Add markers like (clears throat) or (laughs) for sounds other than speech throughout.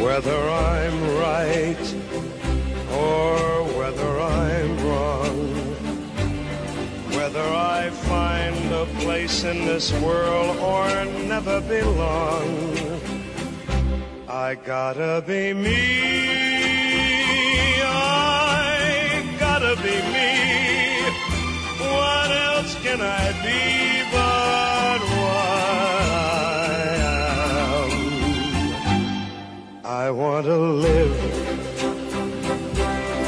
Whether I'm right or whether I'm wrong, whether I find a place in this world or never belong, I gotta be me. Can I be but what I am? I want to live,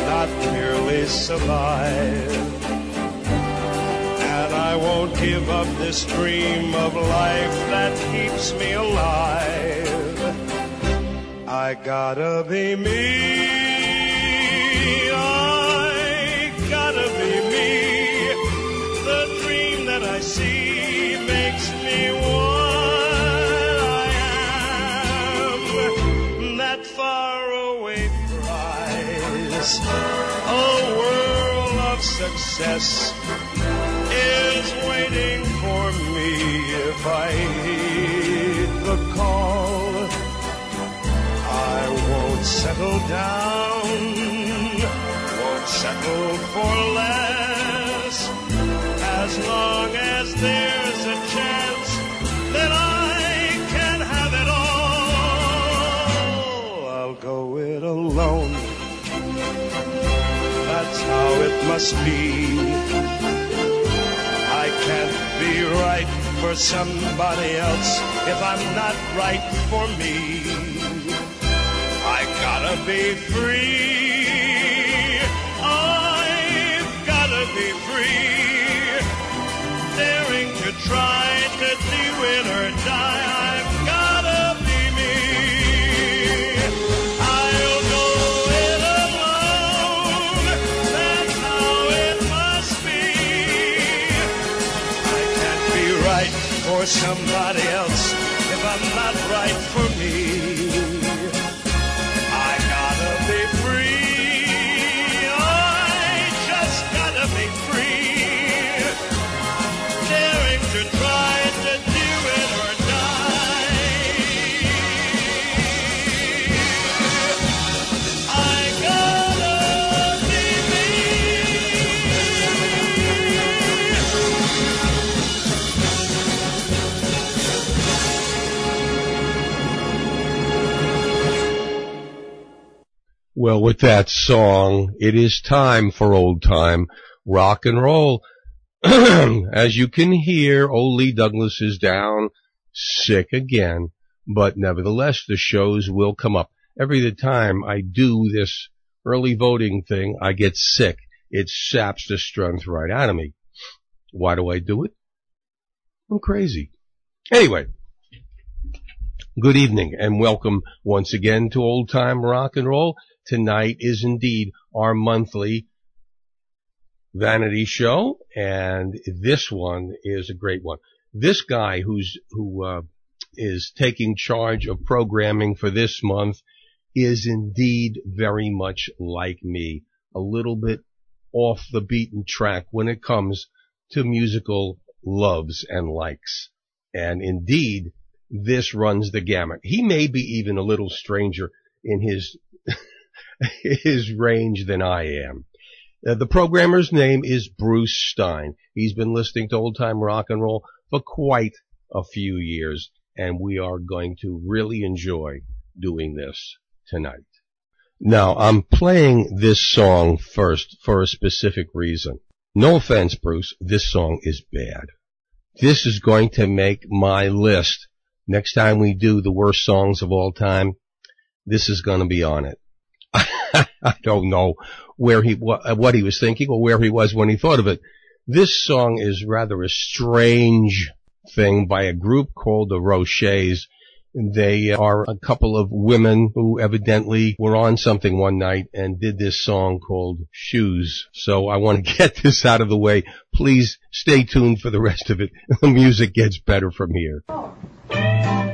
not merely survive. And I won't give up this dream of life that keeps me alive. I gotta be me. Prize, a world of success, is waiting for me if I heed the call. I won't settle down, won't settle for less, as long as there's a chance that I can have it all. I'll go it alone. That's how it must be. I can't be right for somebody else if I'm not right for me. I gotta be free. I've gotta be free. Daring to try to do it or die. Somebody else if I'm not right for Well, with that song, it is time for old time rock and roll. (clears throat) As you can hear, old Lee Douglas is down sick again, but nevertheless, the shows will come up. Every time I do this early voting thing, I get sick. It saps the strength right out of me. Why do I do it? I'm crazy. Anyway, good evening and welcome once again to Old Time Rock and Roll. Tonight is indeed our monthly vanity show, and this one is a great one. This guy who's who uh, is taking charge of programming for this month is indeed very much like me, a little bit off the beaten track when it comes to musical loves and likes. And indeed, this runs the gamut. He may be even a little stranger in his (laughs) (laughs) his range than I am. Uh, the programmer's name is Bruce Stein. He's been listening to old time rock and roll for quite a few years, and we are going to really enjoy doing this tonight. Now, I'm playing this song first for a specific reason. No offense, Bruce, this song is bad. This is going to make my list. Next time we do the worst songs of all time, this is going to be on it. I don't know where he what, he was thinking or where he was when he thought of it. This song is rather a strange thing by a group called the Rochers. They are a couple of women who evidently were on something one night and did this song called Shoes. So I want to (laughs) get this out of the way. Please stay tuned for the rest of it. (laughs) The music gets better from here. Oh.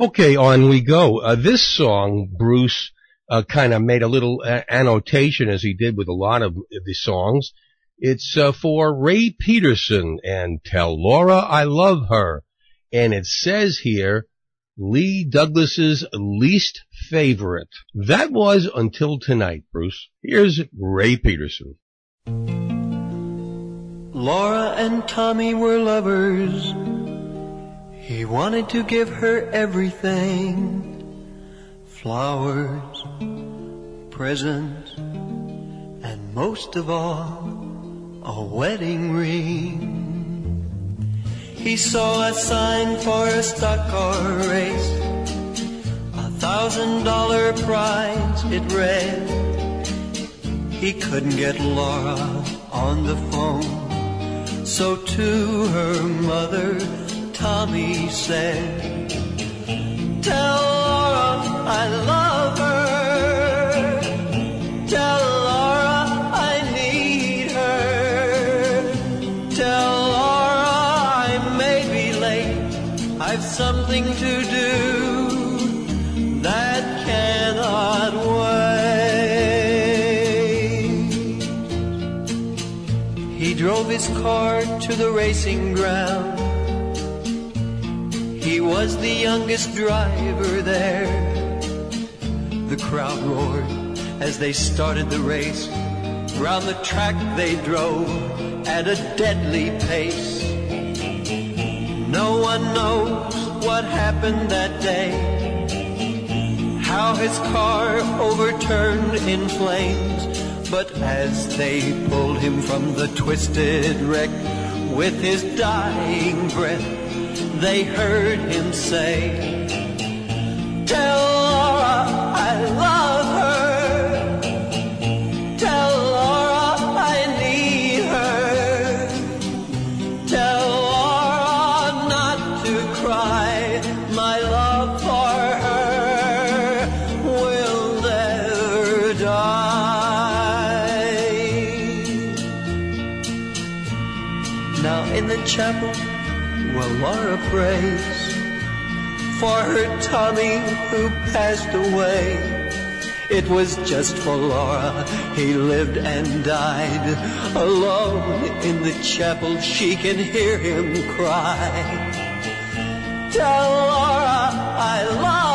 Okay, on we go. Uh, this song, Bruce uh, kind of made a little uh, annotation as he did with a lot of the songs. It's uh, for Ray Peterson and Tell Laura I Love Her. And it says here, Lee Douglas's least favorite. That was until tonight, Bruce. Here's Ray Peterson. Laura and Tommy were lovers he wanted to give her everything flowers, presents, and most of all, a wedding ring. He saw a sign for a stock car race, a thousand dollar prize it read. He couldn't get Laura on the phone, so to her mother, Tommy said, Tell Laura I love her. Tell Laura I need her. Tell Laura I may be late. I've something to do that cannot wait. He drove his car to the racing ground he was the youngest driver there. The crowd roared as they started the race. Round the track they drove at a deadly pace. No one knows what happened that day. How his car overturned in flames. But as they pulled him from the twisted wreck with his dying breath, they heard him say, Tell Laura I love her. Tell Laura I need her. Tell Laura not to cry. My love for her will never die. Now in the chapel, well, Laura prays for her Tommy who passed away. It was just for Laura he lived and died. Alone in the chapel, she can hear him cry. Tell Laura I love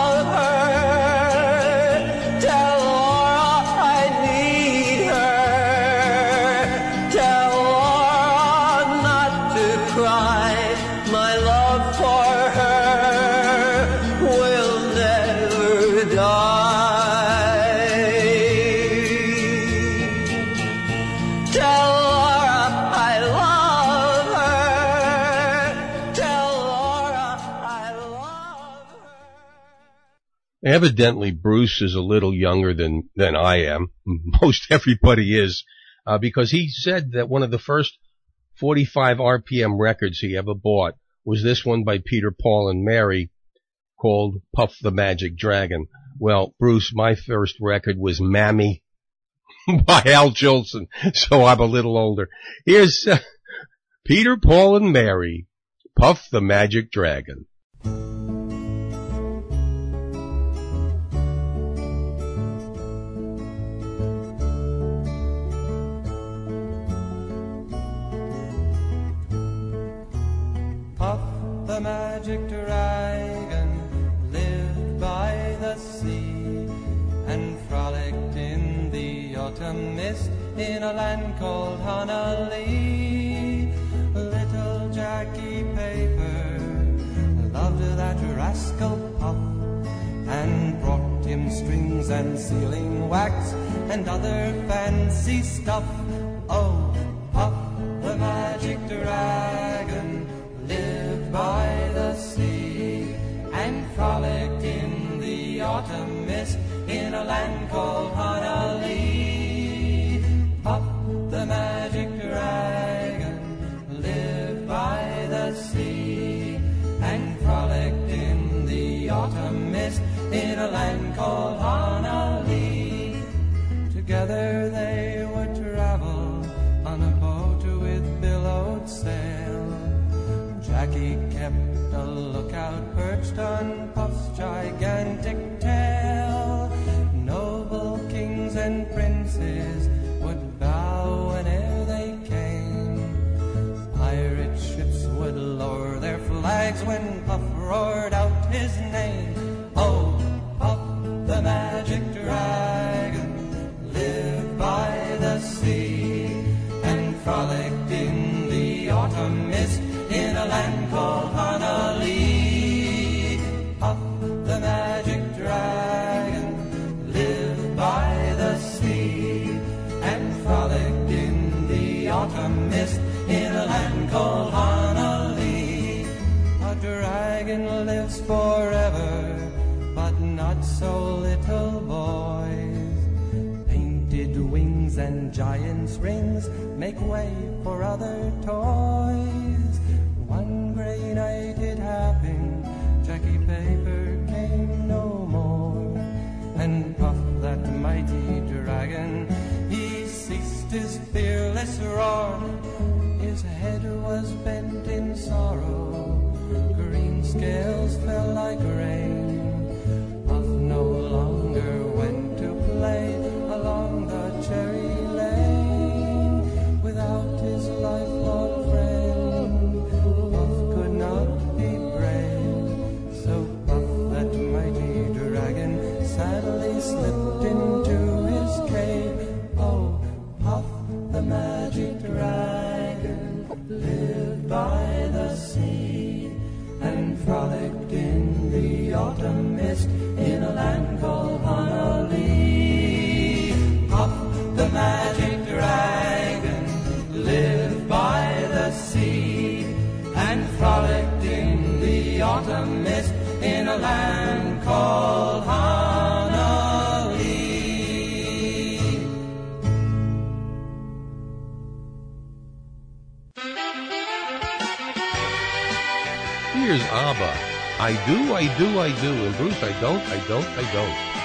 Evidently, Bruce is a little younger than, than I am. (laughs) Most everybody is, uh, because he said that one of the first 45 RPM records he ever bought was this one by Peter, Paul, and Mary called Puff the Magic Dragon. Well, Bruce, my first record was Mammy (laughs) by Al Jolson, so I'm a little older. Here's uh, Peter, Paul, and Mary, Puff the Magic Dragon. In a land called Honolulu. Little Jackie Paper loved that rascal Puff and brought him strings and sealing wax and other fancy stuff. Oh, Puff the magic dragon lived by the sea and frolicked in the autumn mist in a land called Honolulu. A land called Honolulu. Together they would travel on a boat with billowed sail. Jackie kept a lookout perched on Puff's gigantic tail. Noble kings and princes would bow whene'er they came. Pirate ships would lower their flags when Puff roared dragon lived by the sea and frolicked in the autumn mist in a land called Honolulu. Puff the magic dragon lived by the sea and frolicked in the autumn mist in a land called Honolulu. A dragon lives forever, but not so and giant's rings make way for other toys. One gray night it happened, Jackie Paper came no more. And Puff, that mighty dragon, he ceased his fearless roar. His head was bent in sorrow, green scales I don't, I don't, I don't.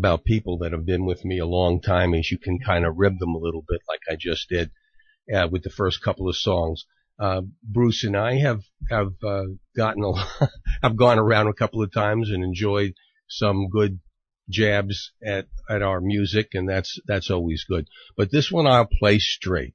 About people that have been with me a long time is you can kind of rib them a little bit like I just did uh, with the first couple of songs. Uh, Bruce and I have, have, uh, gotten a, (laughs) I've gone around a couple of times and enjoyed some good jabs at, at our music and that's, that's always good. But this one I'll play straight.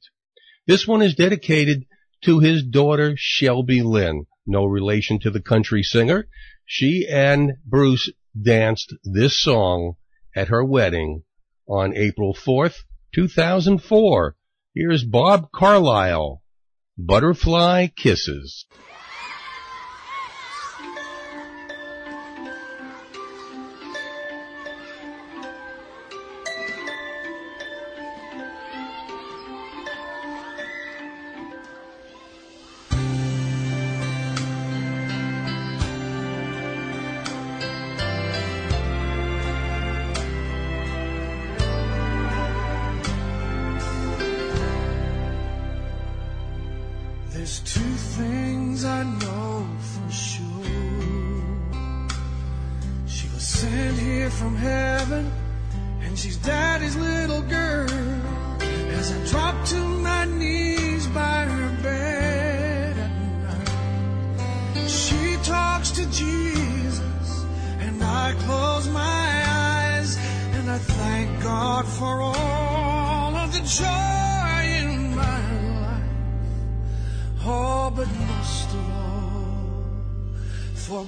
This one is dedicated to his daughter Shelby Lynn, no relation to the country singer. She and Bruce danced this song at her wedding on April 4th, 2004. Here's Bob Carlisle, Butterfly Kisses. God for all of the joy in my life. Oh, but most of all, for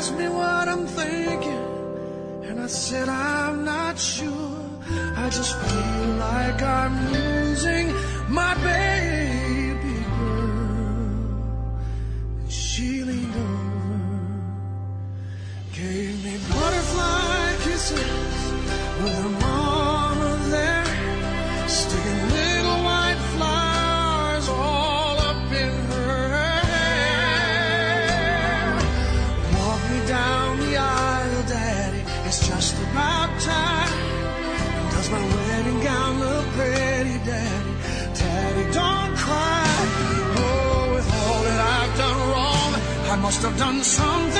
asked me what I'm thinking, and I said I'm not sure. I just feel like I'm losing my baby. must have done something.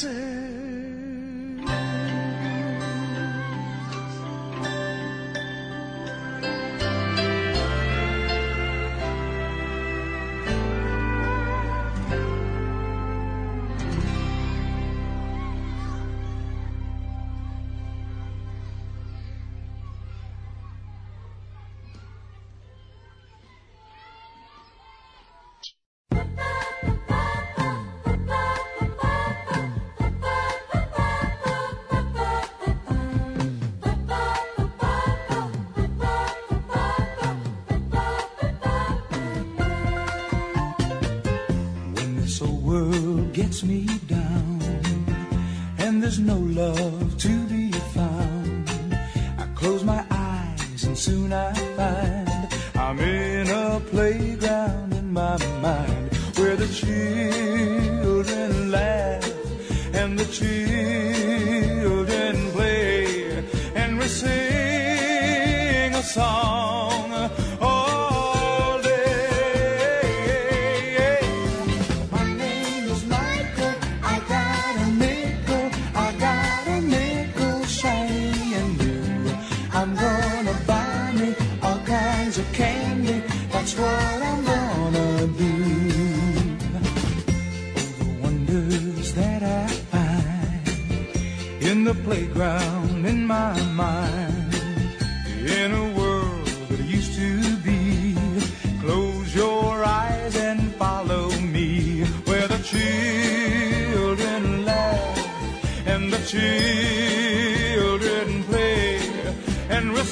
say children play, and we'll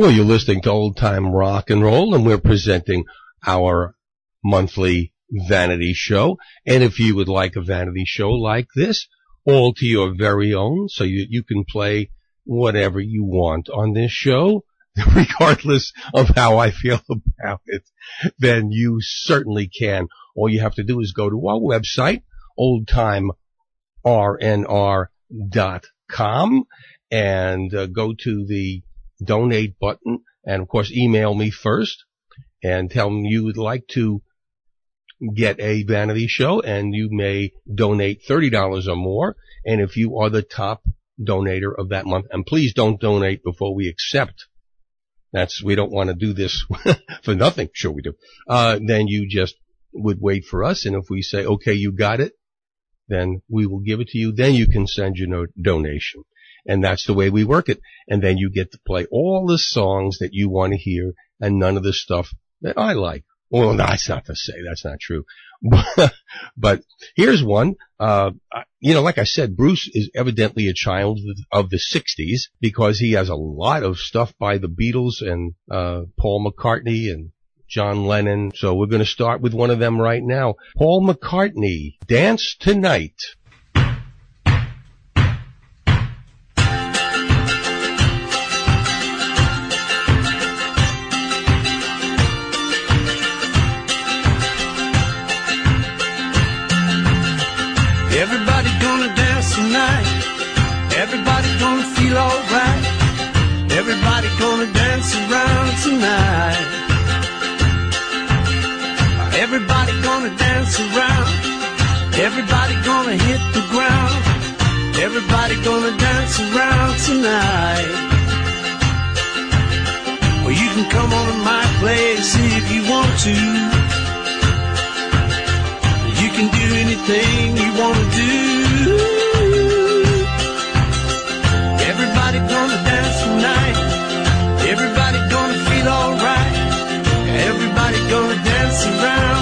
Well, you're listening to Old Time Rock and Roll, and we're presenting our monthly vanity show. And if you would like a vanity show like this, all to your very own, so you, you can play whatever you want on this show, (laughs) regardless of how I feel (laughs) about it, then you certainly can. All you have to do is go to our website, oldtimernr.com, and uh, go to the donate button, and of course email me first, and tell me you would like to get a vanity show, and you may donate $30 or more, and if you are the top donator of that month, and please don't donate before we accept that's, we don't want to do this (laughs) for nothing. Sure we do. Uh, then you just would wait for us. And if we say, okay, you got it, then we will give it to you. Then you can send your no- donation. And that's the way we work it. And then you get to play all the songs that you want to hear and none of the stuff that I like. Well, no, that's not to say. That's not true. (laughs) but here's one. Uh, you know, like I said, Bruce is evidently a child of the 60s because he has a lot of stuff by the Beatles and, uh, Paul McCartney and John Lennon. So we're going to start with one of them right now. Paul McCartney, Dance Tonight. Everybody gonna dance around tonight. Everybody gonna dance around. Everybody gonna hit the ground. Everybody gonna dance around tonight. Well, you can come on to my place if you want to. You can do anything you want to do. Around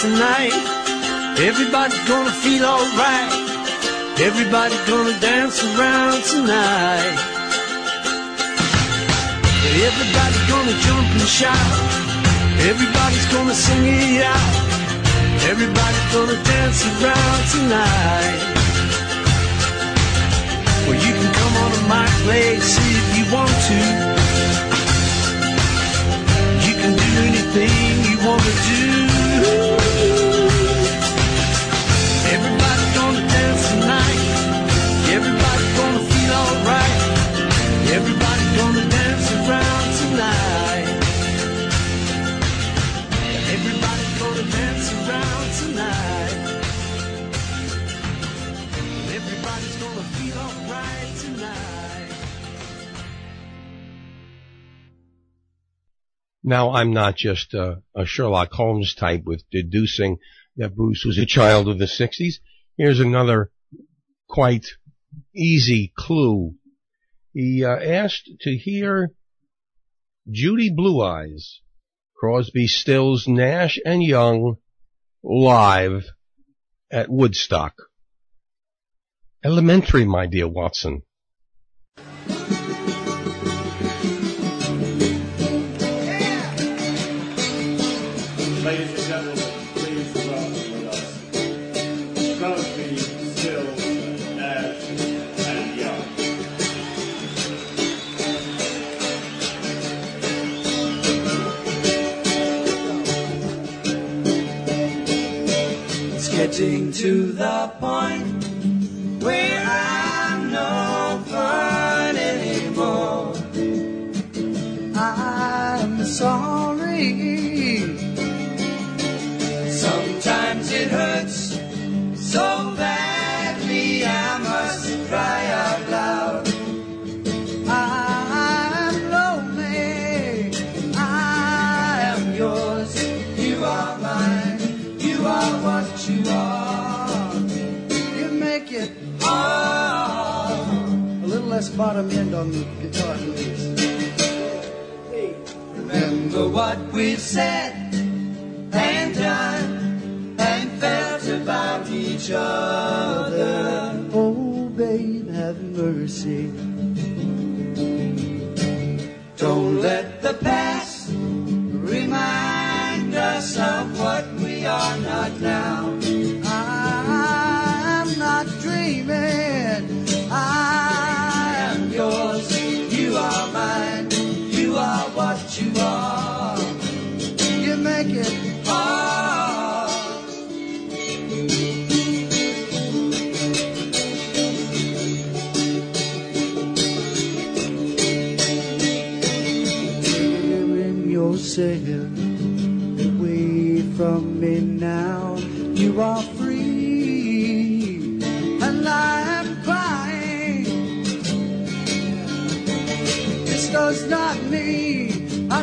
tonight. Everybody's gonna feel alright. Everybody's gonna dance around tonight. Everybody's gonna jump and shout. Everybody's gonna sing it out. Everybody's gonna dance around tonight. Well, you can come on to my place if you want to. You can do anything you want to do. Now, I'm not just a, a Sherlock Holmes type with deducing that Bruce was a child of the 60s. Here's another quite easy clue. He uh, asked to hear Judy Blue Eyes, Crosby, Stills, Nash, and Young live at Woodstock. Elementary, my dear Watson. To the point bottom end on the guitar, please. Remember what we've said and done and felt about each other. Oh, babe, have mercy. Don't let the past remind us of what we are not now. I'm not dreaming.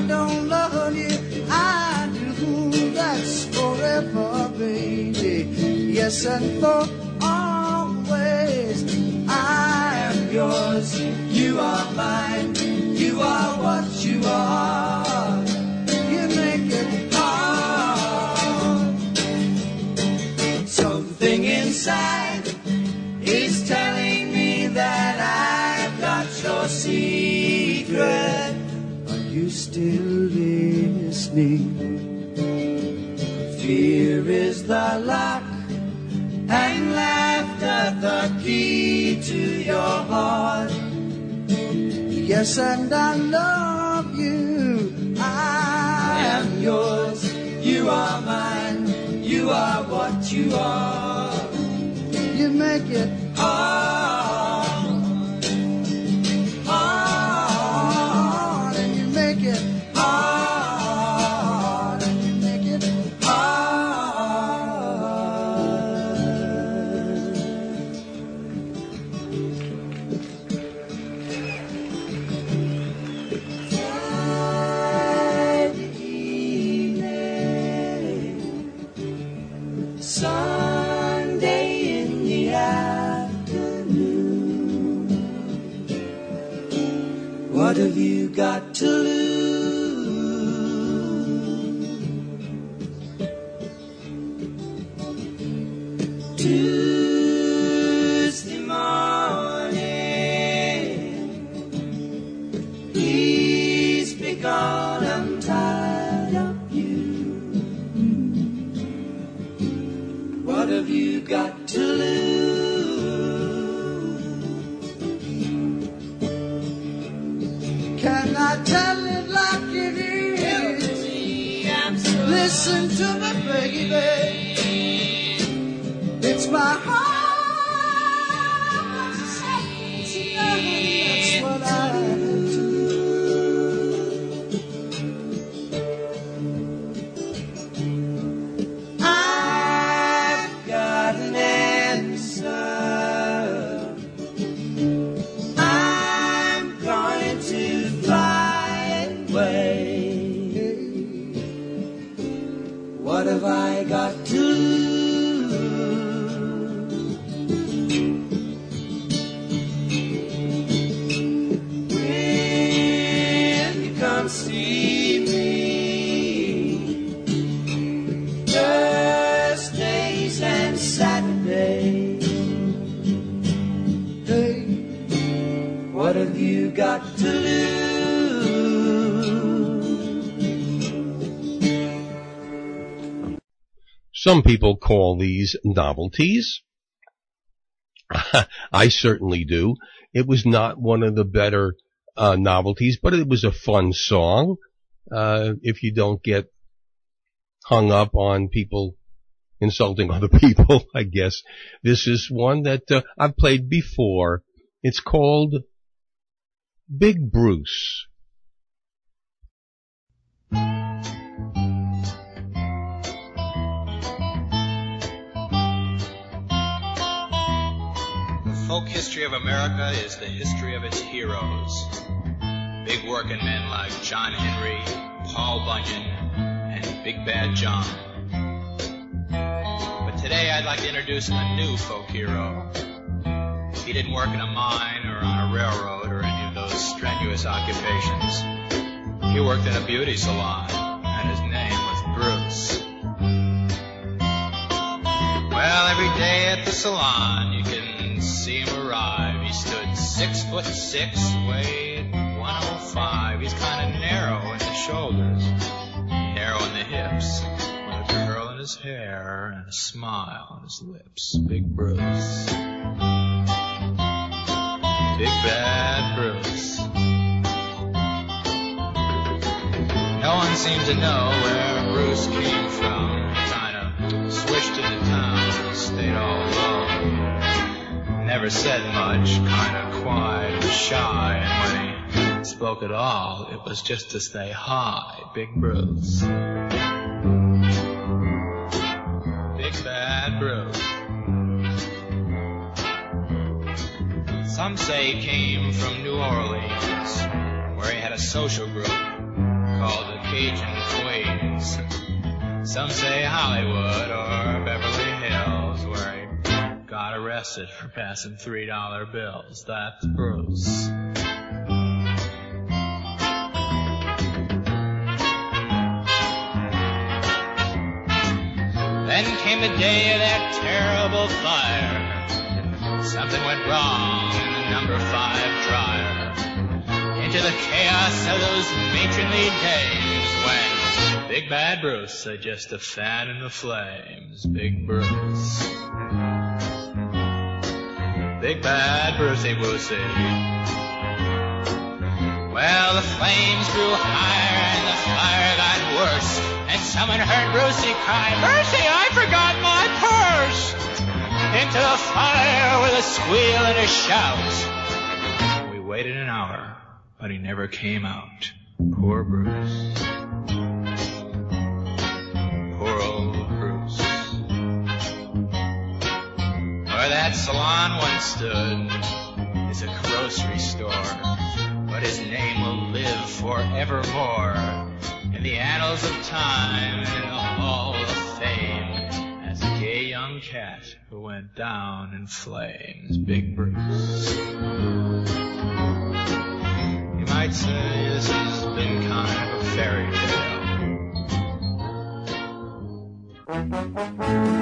Don't love you. I do. That's forever, baby. Yes, and for always. I am yours. You are mine. You are what you are. You make it hard. Something inside Fear is the lock and laughter the key to your heart. Yes, and I love you. I am yours. You are mine. You are what you are. You make it hard. Some people call these novelties. (laughs) I certainly do. It was not one of the better uh, novelties, but it was a fun song. Uh, if you don't get hung up on people insulting (laughs) other people, I guess this is one that uh, I've played before. It's called Big Bruce. Folk history of America is the history of its heroes. Big working men like John Henry, Paul Bunyan, and Big Bad John. But today I'd like to introduce a new folk hero. He didn't work in a mine or on a railroad or any of those strenuous occupations. He worked in a beauty salon, and his name was Bruce. Well, every day at the salon, you six foot six, weighed 105. He's kind of narrow in the shoulders, narrow in the hips, with a curl in his hair and a smile on his lips. Big Bruce. Big bad Bruce. No one seems to know where Bruce came from. Kind of swished into town stayed all alone. Never said much, kind of quiet and shy, and when he spoke at all, it was just to say hi, Big Bruce. Big bad Bruce. Some say he came from New Orleans, where he had a social group called the Cajun Queens. Some say Hollywood or Beverly arrested for passing three dollar bills. That's Bruce. Then came the day of that terrible fire. Something went wrong in the number five dryer. Into the chaos of those matronly days when Big Bad Bruce said just a fan in the flames. Big Bruce. Big Bad Brucey Woosey. Well, the flames grew higher and the fire got worse. And someone heard Brucey cry, Mercy, I forgot my purse! Into the fire with a squeal and a shout. We waited an hour, but he never came out. Poor Bruce. Poor old Where that salon once stood is a grocery store but his name will live forevermore in the annals of time and in the hall of fame as a gay young cat who went down in flames. Big Bruce. You might say this has been kind of a fairy tale.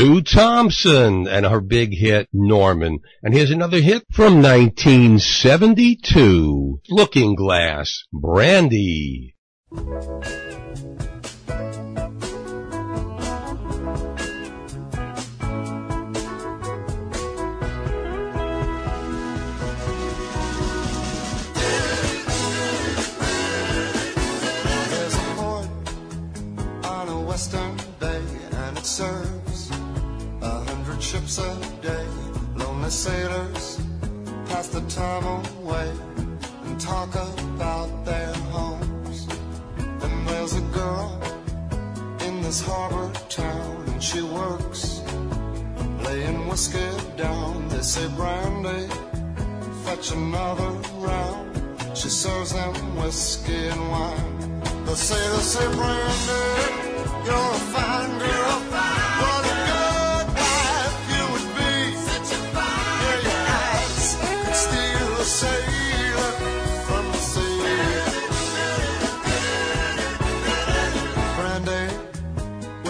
Sue Thompson and her big hit, Norman. And here's another hit from 1972, Looking Glass, Brandy. About their homes. And there's a girl in this harbor town, and she works laying whiskey down. They say, Brandy, fetch another round. She serves them whiskey and wine. They say, they say, Brandy, you're a fine girl. What a good you would be. Yeah, your eyes could steal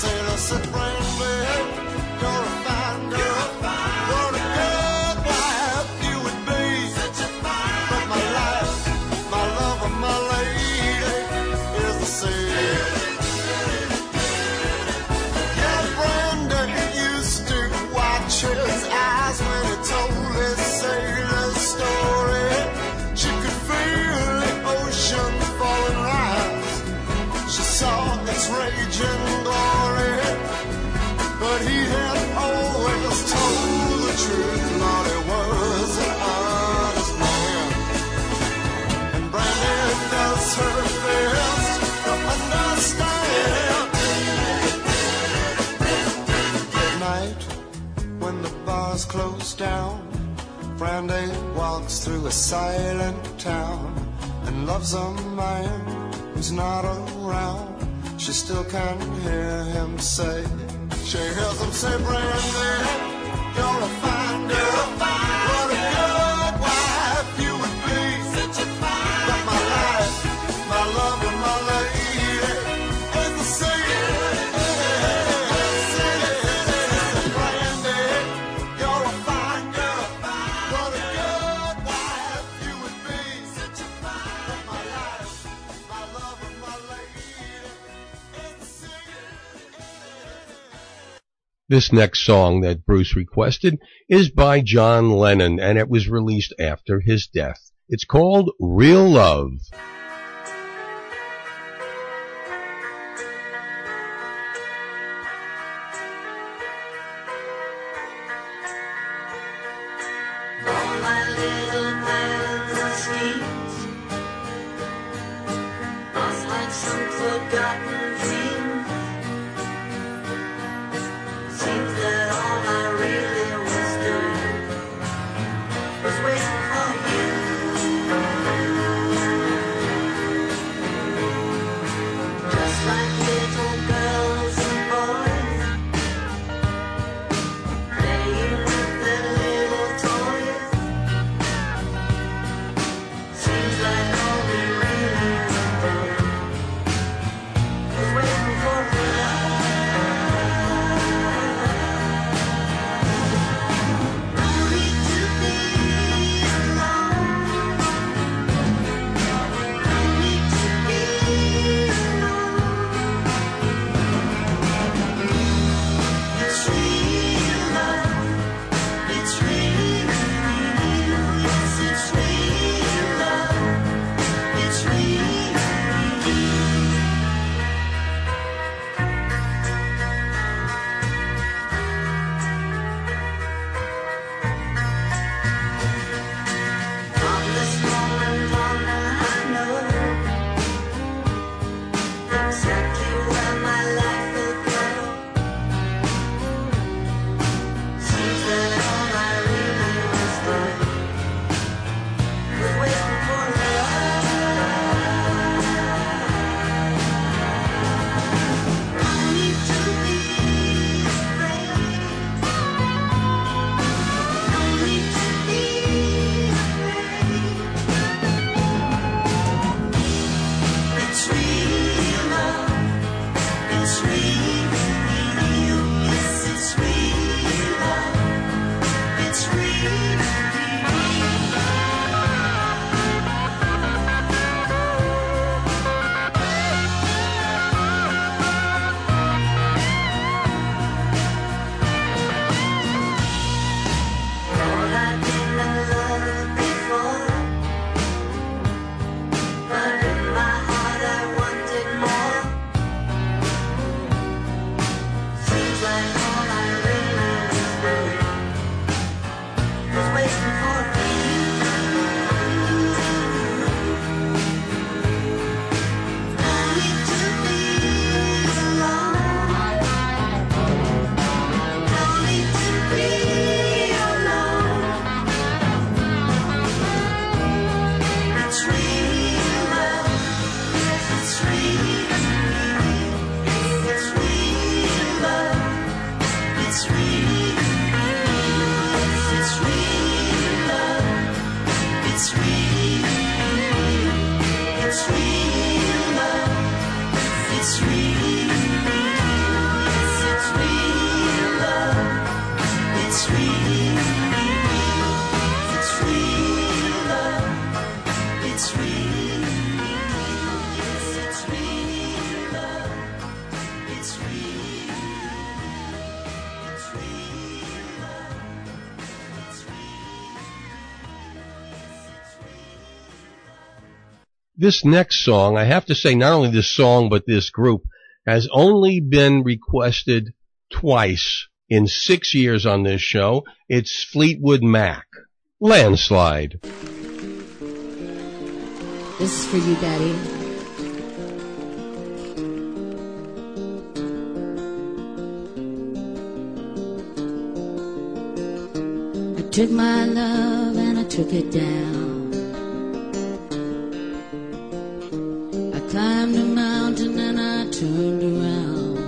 Said, Brandy, you're a fine the bars close down, Brandy walks through a silent town and loves a man who's not around. She still can hear him say, she hears him say, Brandy, you're a fine girl. This next song that Bruce requested is by John Lennon and it was released after his death. It's called Real Love. All my It's real love. It's real. This next song, I have to say, not only this song, but this group has only been requested twice in six years on this show. It's Fleetwood Mac. Landslide. This is for you, Daddy. I took my love and I took it down. Climbed a mountain and I turned around.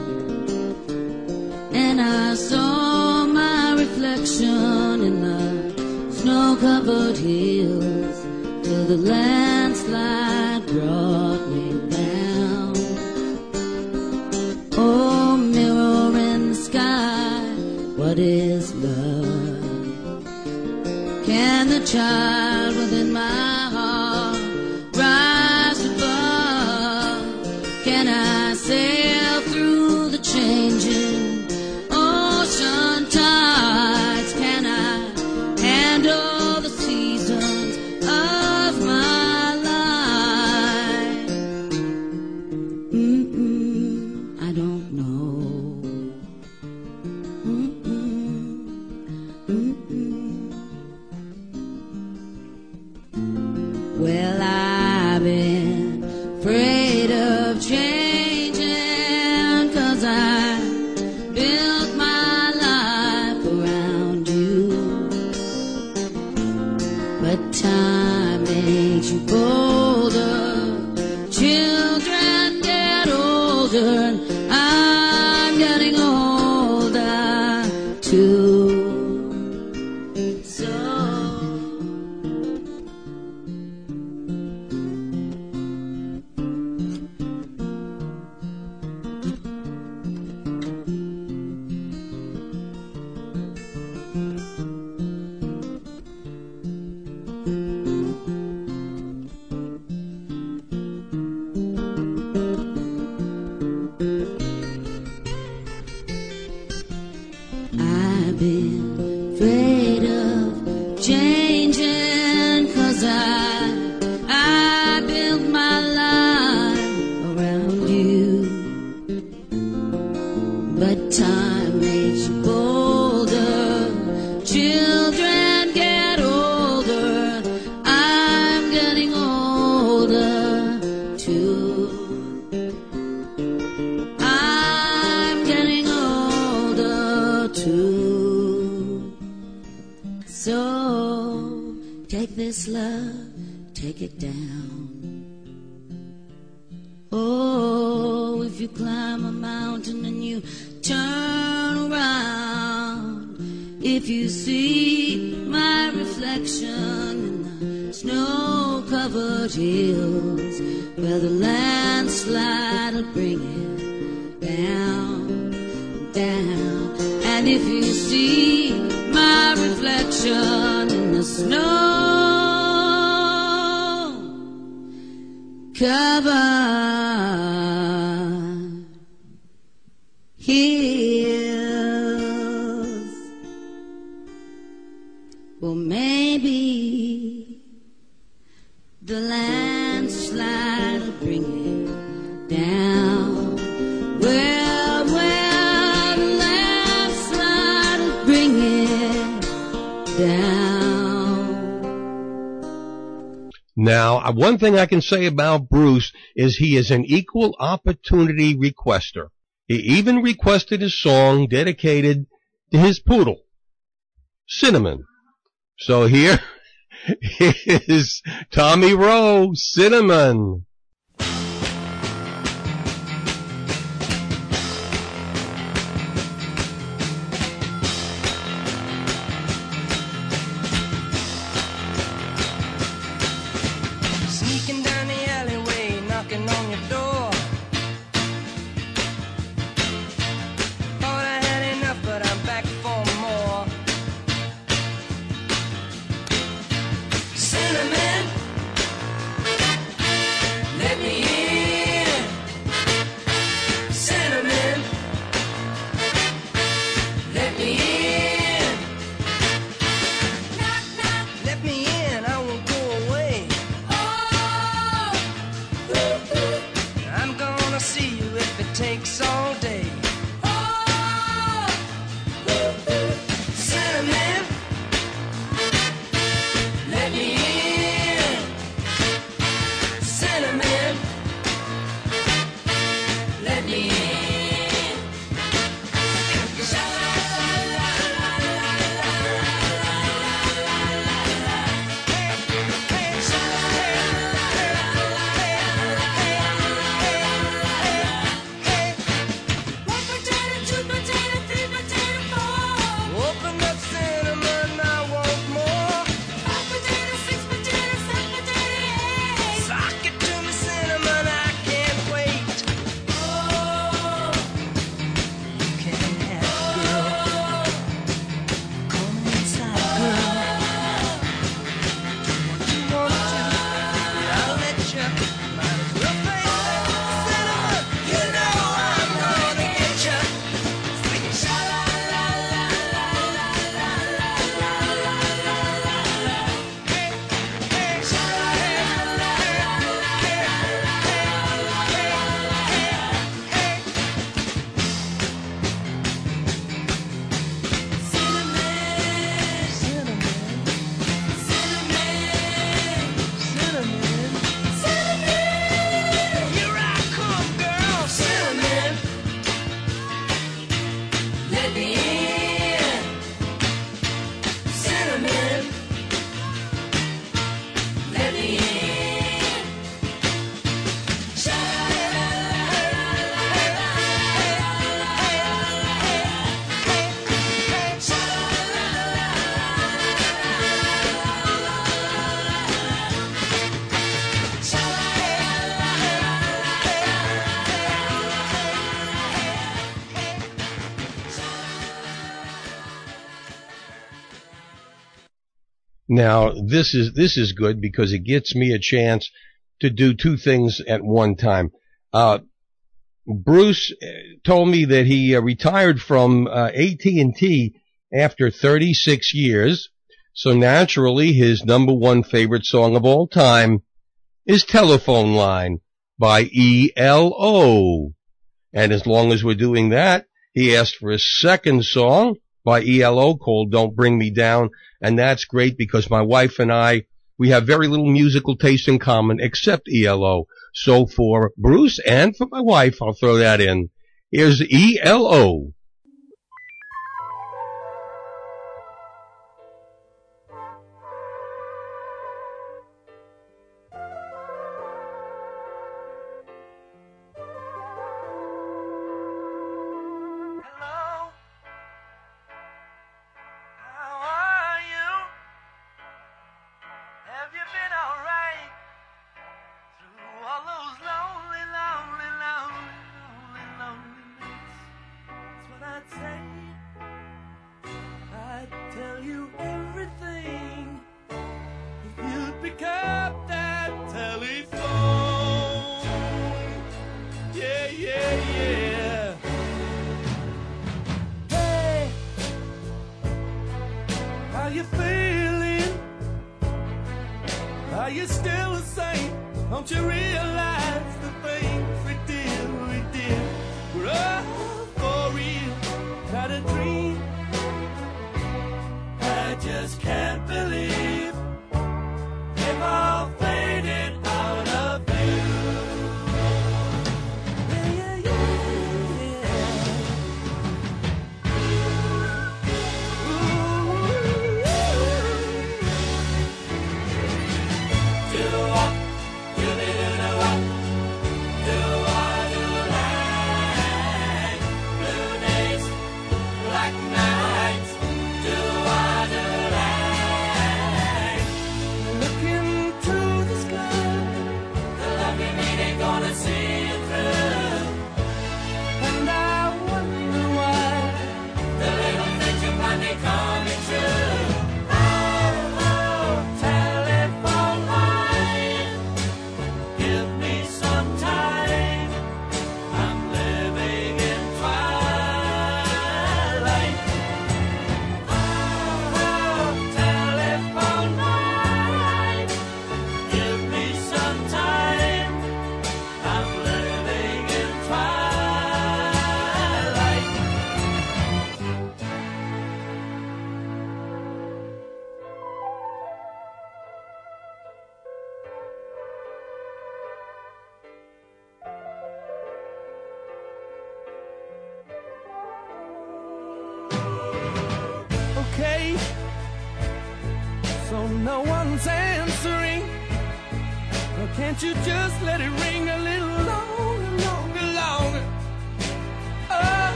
And I saw my reflection in the snow covered hills till the landslide brought me down. Oh, mirror in the sky, what is love? Can the child within my changing Uh, one thing I can say about Bruce is he is an equal opportunity requester. He even requested a song dedicated to his poodle, Cinnamon. So here (laughs) is Tommy Roe, Cinnamon. Now, this is, this is good because it gets me a chance to do two things at one time. Uh, Bruce uh, told me that he uh, retired from uh, AT&T after 36 years. So naturally, his number one favorite song of all time is Telephone Line by ELO. And as long as we're doing that, he asked for a second song by ELO called Don't Bring Me Down. And that's great because my wife and I, we have very little musical taste in common except ELO. So for Bruce and for my wife, I'll throw that in. E ELO. Tell you everything if you'd pick up that telephone. Yeah, yeah, yeah. Hey. How you feeling? Are you still the same? Don't you realize the things we did, we did were just can't believe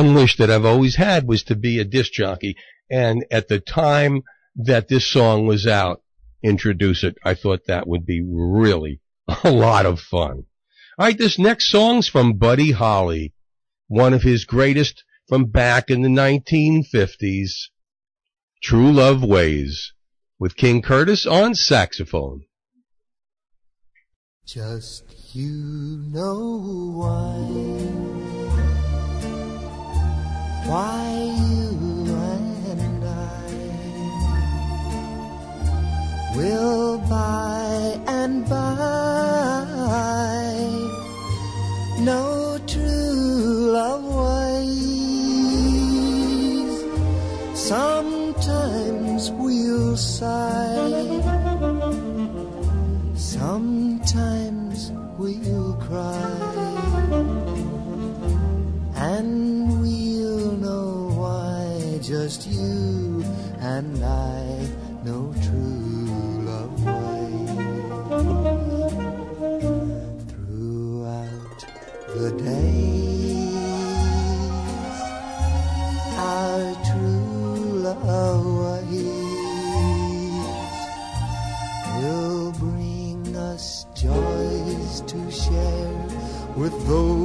One wish that I've always had was to be a disc jockey. And at the time that this song was out, introduce it. I thought that would be really (laughs) a lot of fun. All right, this next song's from Buddy Holly, one of his greatest from back in the 1950s. True Love Ways, with King Curtis on saxophone. Just you know why. Why you and I will by and by know true love ways. Sometimes we'll sigh. Sometimes we'll cry, and just you and I no true love ways. Throughout the days, our true love ways will bring us joys to share with those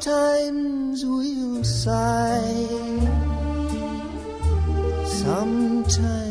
Sometimes we'll sigh, sometimes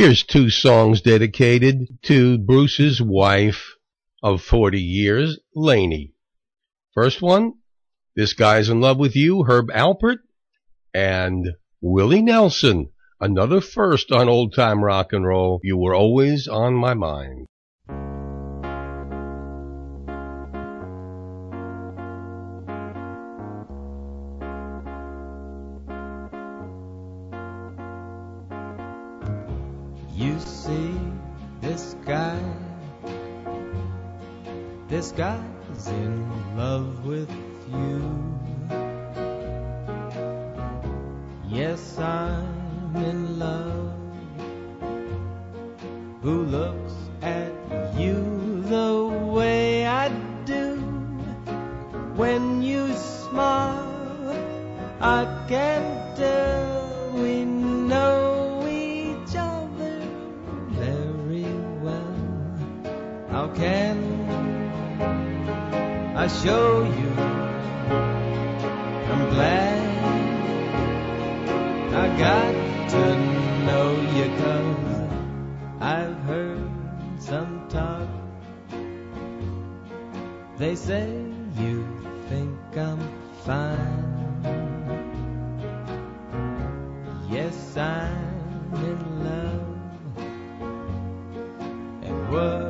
Here's two songs dedicated to Bruce's wife of 40 years, Laney. First one, This Guy's in Love with You, Herb Alpert, and Willie Nelson, another first on old time rock and roll. You were always on my mind. This guy's in love with you. Yes, I'm in love. Who looks at you the way I do? When you smile, I can tell we know each other very well. How can show you? I'm glad I got to know you 'cause I've heard some talk. They say you think I'm fine. Yes, I'm in love. And what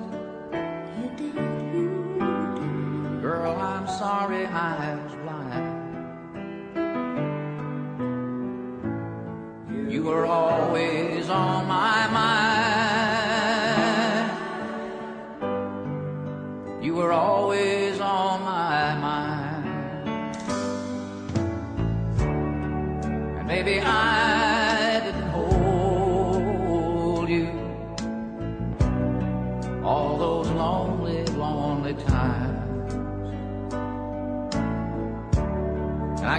I'm sorry I was blind. You were always on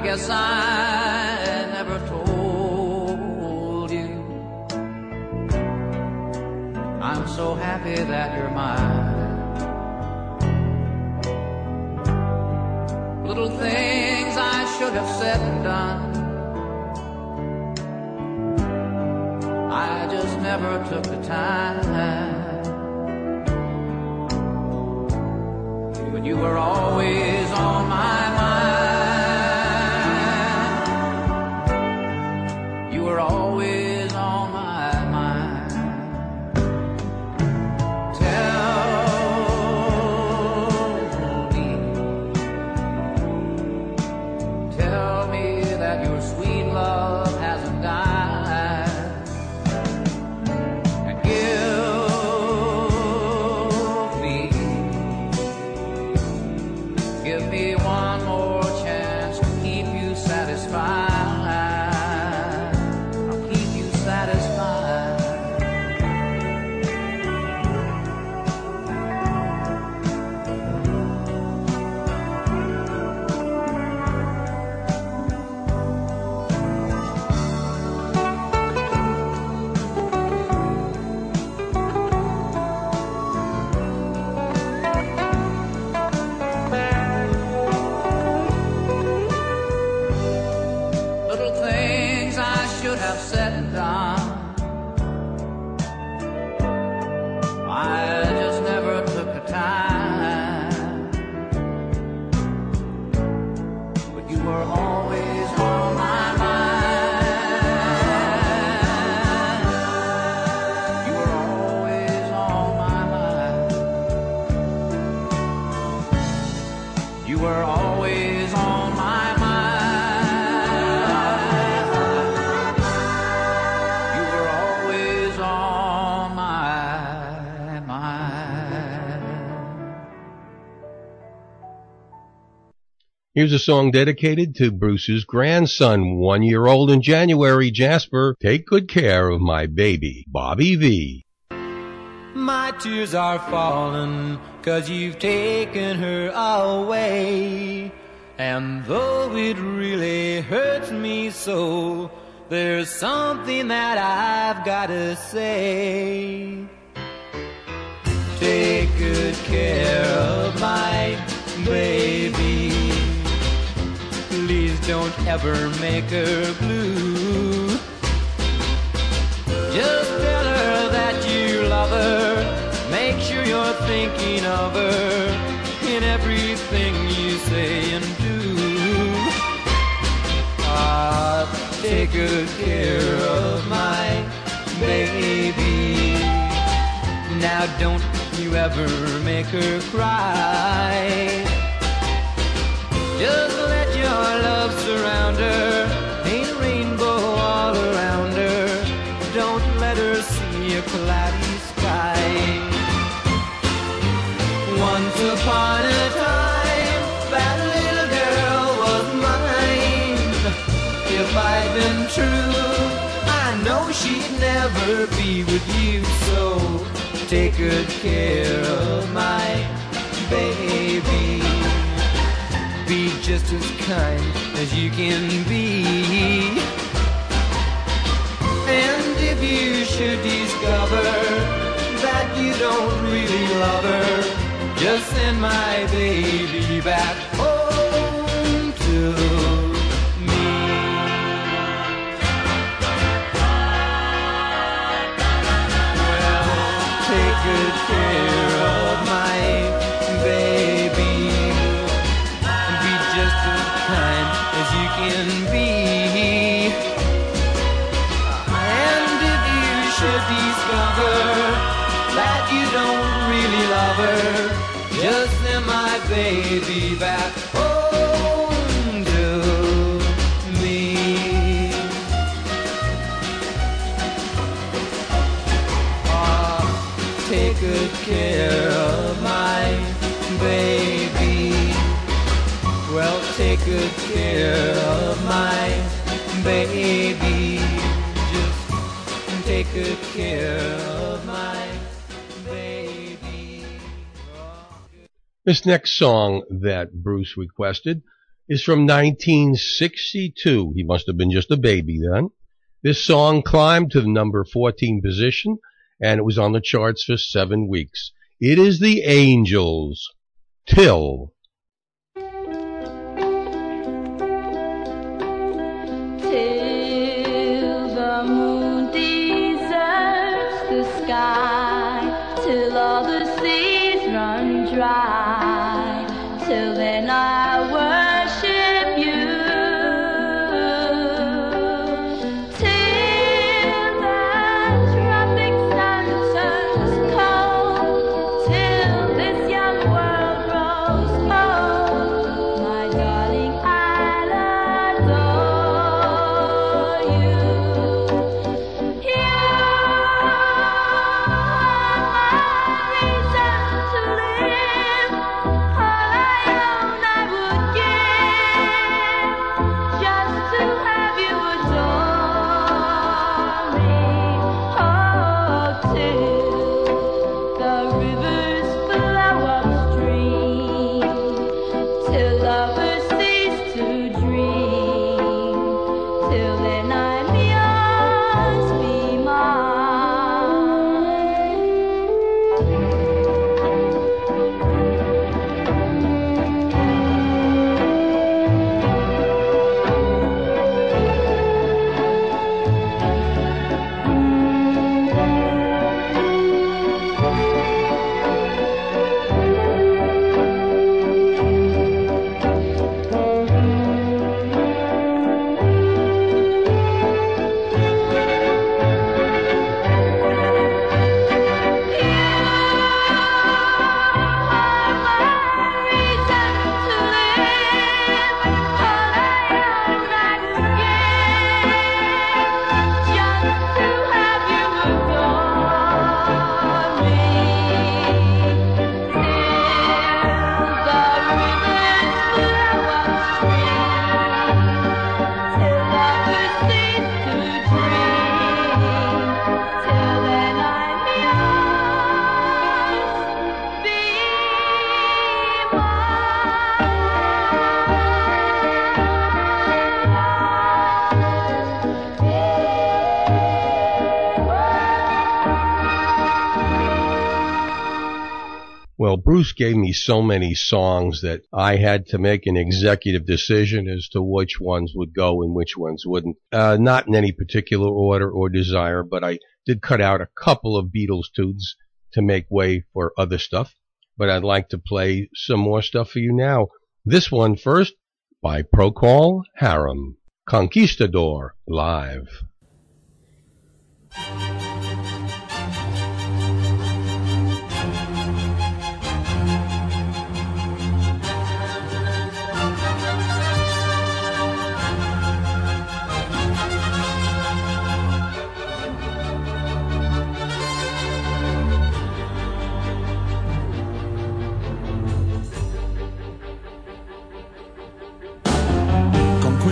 guess I never told you I'm so happy that you're mine. Little things I should have said and done. I just never took the time. But you were always Here's a song dedicated to Bruce's grandson, one year old in January. Jasper, take good care of my baby, Bobby Vee. My tears are falling cause you've taken her away. And though it really hurts me so, there's something that I've gotta say. Take good care of my baby. Don't ever make her blue. Just tell her that you love her. Make sure you're thinking of her in everything you say and do. Ah, take good care of my baby. Now don't you ever make her cry. Just your love surround her. Ain't a rainbow all around her. Don't let her see a cloudy sky. Once upon a time, that little girl was mine. If I'd been true, I know she'd never be with you. So take good care of my baby. Just as kind as you can be. And if you should discover that you don't really love her, just send my baby back home good care of my baby. Just take good care of my baby. This next song that Bruce requested is from 1962. He must have been just a baby then. This song climbed to the number 14 position and it was on the charts for seven weeks. It is the Angels. Till. Till Bruce gave me so many songs that I had to make an executive decision as to which ones would go and which ones wouldn't. Uh, not in any particular order or desire, but I did cut out a couple of Beatles tunes to make way for other stuff. But I'd like to play some more stuff for you now. This one first by Procol Harum. Conquistador live.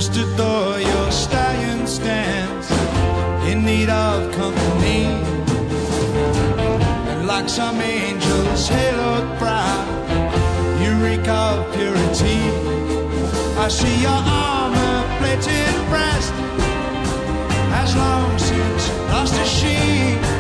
Conquistador, your stallion stands in need of company. And like some angel's haloed brow, you reek of purity. I see your armor plated breast has long since lost its sheen.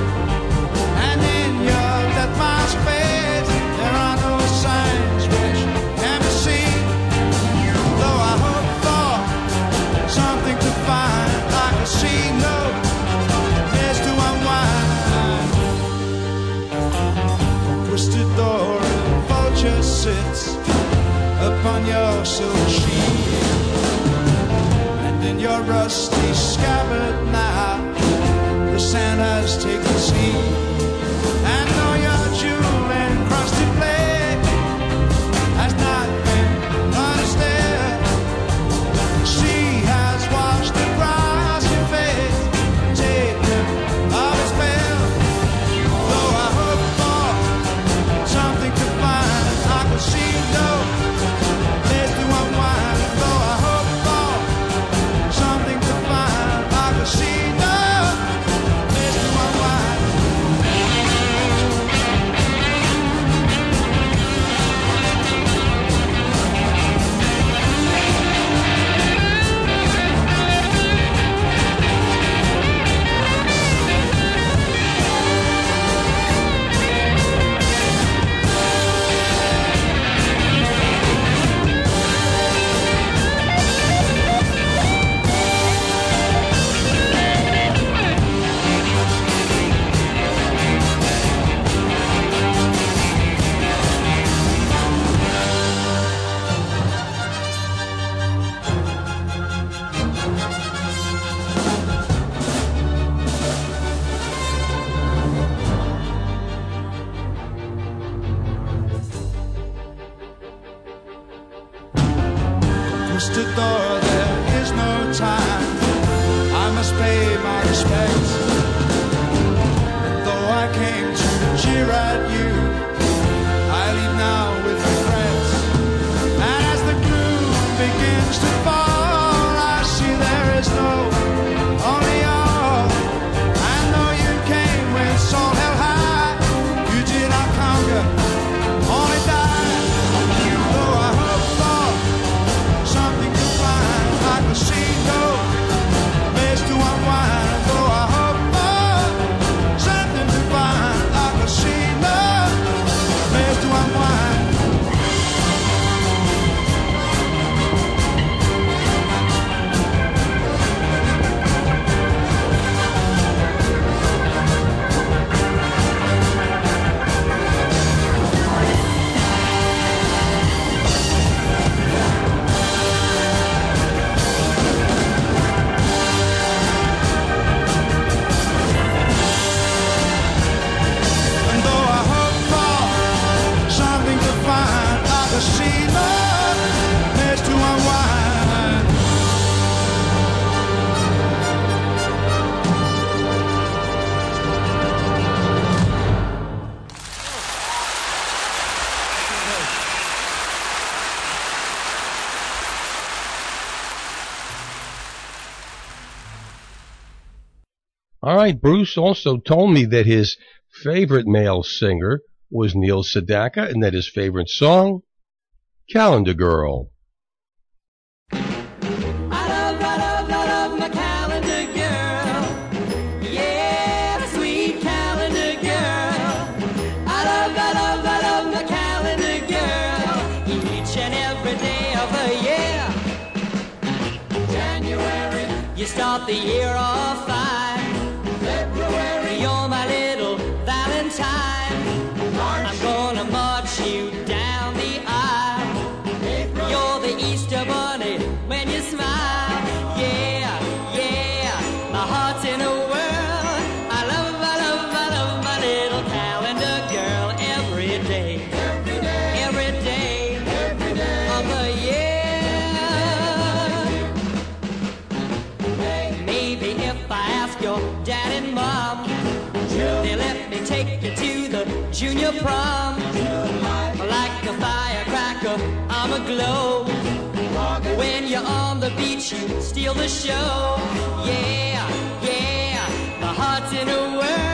Your All right, Bruce also told me that his favorite male singer was Neil Sedaka and that his favorite song, Calendar Girl. You steal the show. Yeah, yeah, my heart's in a whirl.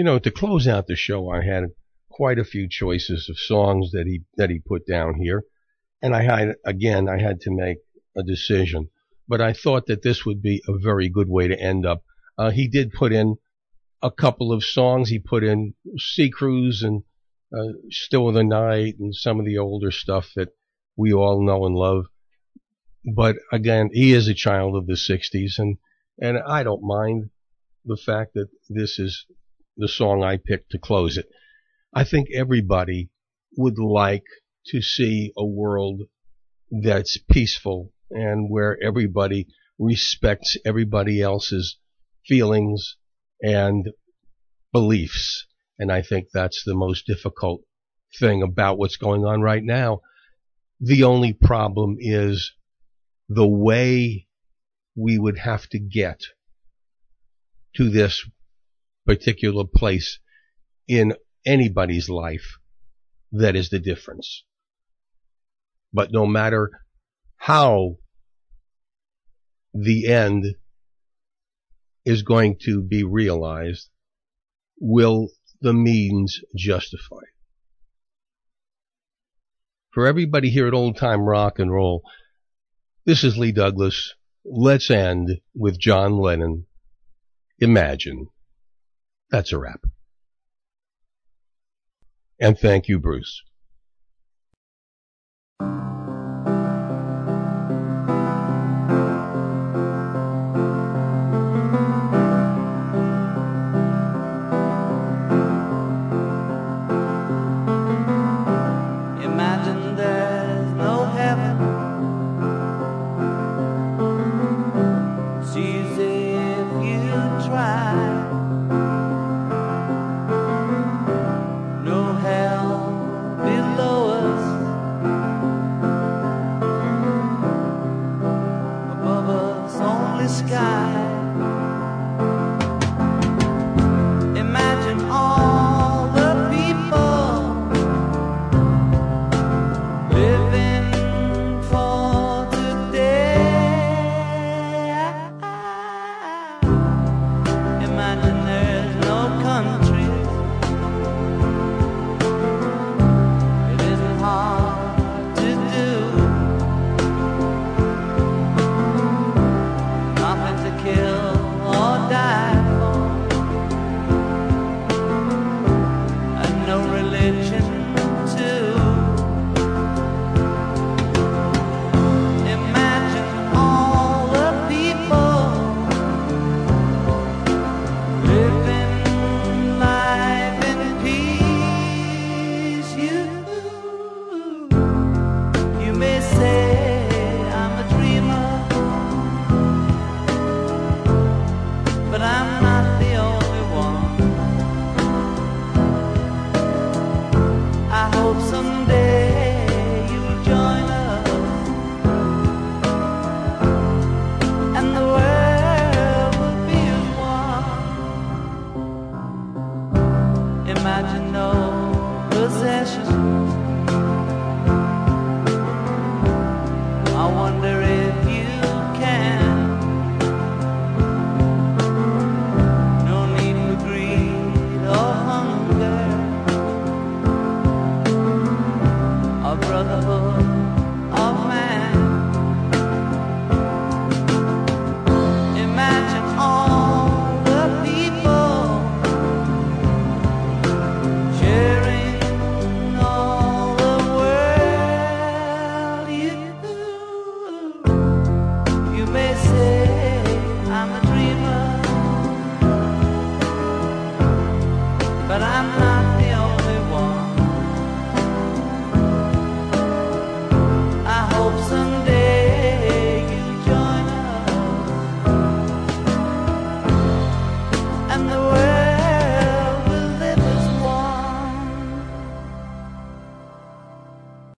You know, to close out the show, I had quite a few choices of songs that he that he put down here, and I had again I had to make a decision. But I thought that this would be a very good way to end up. Uh, he did put in a couple of songs. He put in Sea Cruise and uh, Still of the Night and some of the older stuff that we all know and love. But again, he is a child of the '60s, and and I don't mind the fact that this is the song I picked to close it. I think everybody would like to see a world that's peaceful and where everybody respects everybody else's feelings and beliefs. And I think that's the most difficult thing about what's going on right now. The only problem is the way we would have to get to this particular place in anybody's life that is the difference. But no matter how the end is going to be realized, will the means justify? it? For everybody here at Old Time Rock and Roll, this is Lee Douglas. Let's end with John Lennon. Imagine. That's a wrap. And thank you, Bruce.